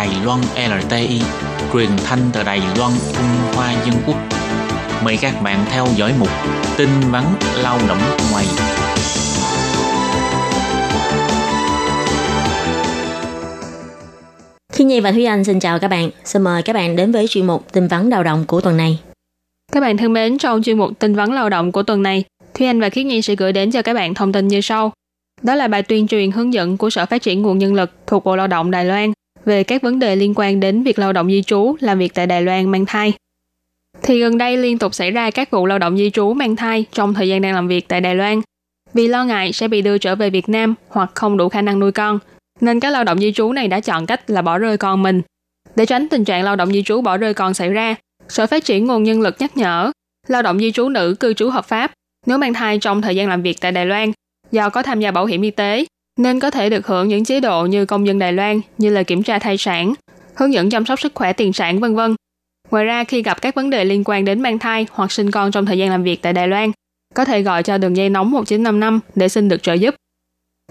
Đài Loan LTI, truyền thanh từ Đài Loan, Trung Hoa Dân Quốc. Mời các bạn theo dõi mục tin vắn lao động ngoài. Khi Nhi và Thúy Anh xin chào các bạn. Xin mời các bạn đến với chuyên mục tin vắn lao động của tuần này. Các bạn thân mến, trong chuyên mục tin vắn lao động của tuần này, Thúy Anh và Khiết Nhi sẽ gửi đến cho các bạn thông tin như sau. Đó là bài tuyên truyền hướng dẫn của Sở Phát triển Nguồn Nhân lực thuộc Bộ Lao động Đài Loan về các vấn đề liên quan đến việc lao động di trú làm việc tại Đài Loan mang thai. Thì gần đây liên tục xảy ra các vụ lao động di trú mang thai trong thời gian đang làm việc tại Đài Loan. Vì lo ngại sẽ bị đưa trở về Việt Nam hoặc không đủ khả năng nuôi con, nên các lao động di trú này đã chọn cách là bỏ rơi con mình. Để tránh tình trạng lao động di trú bỏ rơi con xảy ra, Sở Phát triển Nguồn Nhân lực nhắc nhở lao động di trú nữ cư trú hợp pháp nếu mang thai trong thời gian làm việc tại Đài Loan do có tham gia bảo hiểm y tế nên có thể được hưởng những chế độ như công dân Đài Loan như là kiểm tra thai sản, hướng dẫn chăm sóc sức khỏe tiền sản vân vân. Ngoài ra khi gặp các vấn đề liên quan đến mang thai hoặc sinh con trong thời gian làm việc tại Đài Loan, có thể gọi cho đường dây nóng 1955 để xin được trợ giúp.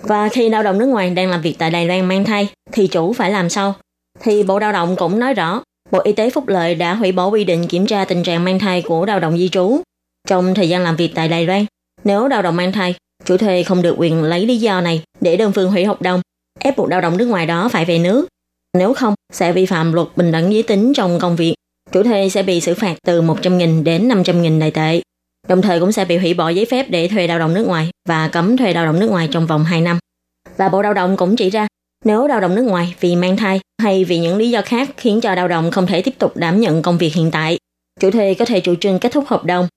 Và khi lao động nước ngoài đang làm việc tại Đài Loan mang thai thì chủ phải làm sao? Thì Bộ Lao động cũng nói rõ, Bộ Y tế Phúc Lợi đã hủy bỏ quy định kiểm tra tình trạng mang thai của lao động di trú trong thời gian làm việc tại Đài Loan. Nếu lao động mang thai chủ thuê không được quyền lấy lý do này để đơn phương hủy hợp đồng, ép buộc lao động nước ngoài đó phải về nước. Nếu không, sẽ vi phạm luật bình đẳng giới tính trong công việc. Chủ thuê sẽ bị xử phạt từ 100.000 đến 500.000 đại tệ. Đồng thời cũng sẽ bị hủy bỏ giấy phép để thuê lao động nước ngoài và cấm thuê lao động nước ngoài trong vòng 2 năm. Và Bộ Lao động cũng chỉ ra, nếu lao động nước ngoài vì mang thai hay vì những lý do khác khiến cho lao động không thể tiếp tục đảm nhận công việc hiện tại, chủ thuê có thể chủ trương kết thúc hợp đồng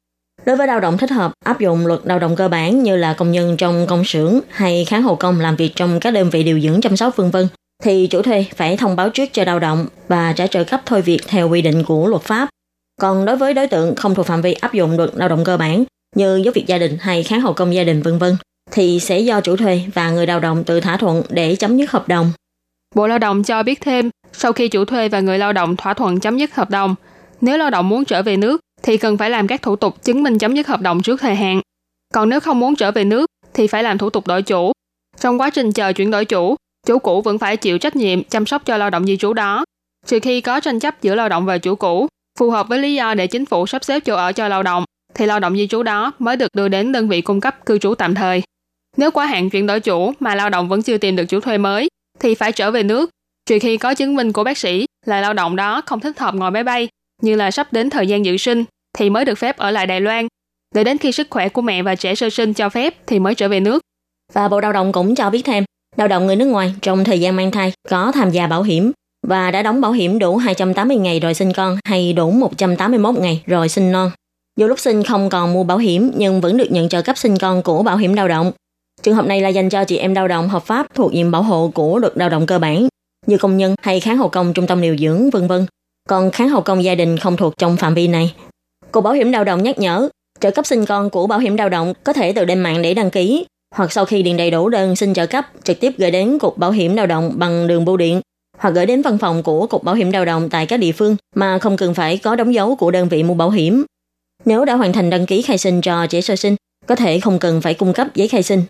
Đối với lao động thích hợp áp dụng luật lao động cơ bản như là công nhân trong công xưởng hay kháng hộ công làm việc trong các đơn vị điều dưỡng chăm sóc vân vân thì chủ thuê phải thông báo trước cho lao động và trả trợ cấp thôi việc theo quy định của luật pháp. Còn đối với đối tượng không thuộc phạm vi áp dụng luật lao động cơ bản như giúp việc gia đình hay kháng hộ công gia đình vân vân thì sẽ do chủ thuê và người lao động tự thỏa thuận để chấm dứt hợp đồng. Bộ Lao động cho biết thêm, sau khi chủ thuê và người lao động thỏa thuận chấm dứt hợp đồng, nếu lao động muốn trở về nước thì cần phải làm các thủ tục chứng minh chấm dứt hợp đồng trước thời hạn. Còn nếu không muốn trở về nước thì phải làm thủ tục đổi chủ. Trong quá trình chờ chuyển đổi chủ, chủ cũ vẫn phải chịu trách nhiệm chăm sóc cho lao động di trú đó. Trừ khi có tranh chấp giữa lao động và chủ cũ, phù hợp với lý do để chính phủ sắp xếp chỗ ở cho lao động, thì lao động di trú đó mới được đưa đến đơn vị cung cấp cư trú tạm thời. Nếu quá hạn chuyển đổi chủ mà lao động vẫn chưa tìm được chủ thuê mới, thì phải trở về nước, trừ khi có chứng minh của bác sĩ là lao động đó không thích hợp ngồi máy bay như là sắp đến thời gian dự sinh thì mới được phép ở lại Đài Loan. đợi đến khi sức khỏe của mẹ và trẻ sơ sinh cho phép thì mới trở về nước. Và Bộ Lao động cũng cho biết thêm, lao động người nước ngoài trong thời gian mang thai có tham gia bảo hiểm và đã đóng bảo hiểm đủ 280 ngày rồi sinh con hay đủ 181 ngày rồi sinh non. Dù lúc sinh không còn mua bảo hiểm nhưng vẫn được nhận trợ cấp sinh con của bảo hiểm lao động. Trường hợp này là dành cho chị em lao động hợp pháp thuộc diện bảo hộ của luật lao động cơ bản như công nhân hay kháng hậu công trung tâm điều dưỡng vân vân còn kháng hậu công gia đình không thuộc trong phạm vi này. Cục Bảo hiểm lao động nhắc nhở, trợ cấp sinh con của Bảo hiểm lao động có thể từ lên mạng để đăng ký, hoặc sau khi điền đầy đủ đơn xin trợ cấp trực tiếp gửi đến Cục Bảo hiểm lao động bằng đường bưu điện, hoặc gửi đến văn phòng của Cục Bảo hiểm lao động tại các địa phương mà không cần phải có đóng dấu của đơn vị mua bảo hiểm. Nếu đã hoàn thành đăng ký khai sinh cho trẻ sơ sinh, có thể không cần phải cung cấp giấy khai sinh.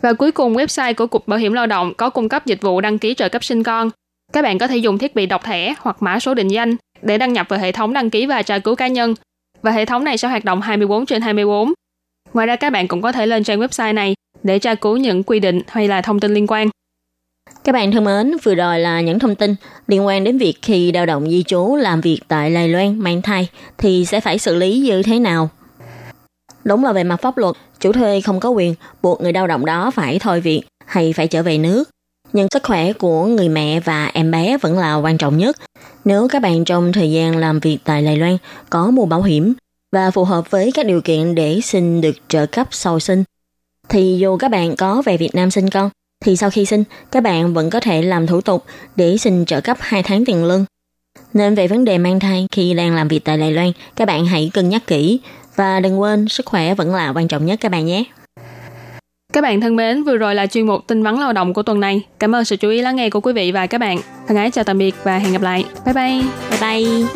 Và cuối cùng, website của Cục Bảo hiểm Lao động có cung cấp dịch vụ đăng ký trợ cấp sinh con các bạn có thể dùng thiết bị đọc thẻ hoặc mã số định danh để đăng nhập vào hệ thống đăng ký và tra cứu cá nhân và hệ thống này sẽ hoạt động 24 trên 24. Ngoài ra các bạn cũng có thể lên trang website này để tra cứu những quy định hay là thông tin liên quan. Các bạn thân mến, vừa rồi là những thông tin liên quan đến việc khi lao động di trú làm việc tại Đài Loan mang thai thì sẽ phải xử lý như thế nào. Đúng là về mặt pháp luật, chủ thuê không có quyền buộc người lao động đó phải thôi việc hay phải trở về nước nhưng sức khỏe của người mẹ và em bé vẫn là quan trọng nhất. Nếu các bạn trong thời gian làm việc tại Đài Loan có mua bảo hiểm và phù hợp với các điều kiện để xin được trợ cấp sau sinh, thì dù các bạn có về Việt Nam sinh con, thì sau khi sinh, các bạn vẫn có thể làm thủ tục để xin trợ cấp 2 tháng tiền lương. Nên về vấn đề mang thai khi đang làm việc tại Đài Loan, các bạn hãy cân nhắc kỹ và đừng quên sức khỏe vẫn là quan trọng nhất các bạn nhé. Các bạn thân mến, vừa rồi là chuyên mục tin vắn lao động của tuần này. Cảm ơn sự chú ý lắng nghe của quý vị và các bạn. Thân ái chào tạm biệt và hẹn gặp lại. Bye bye. Bye bye.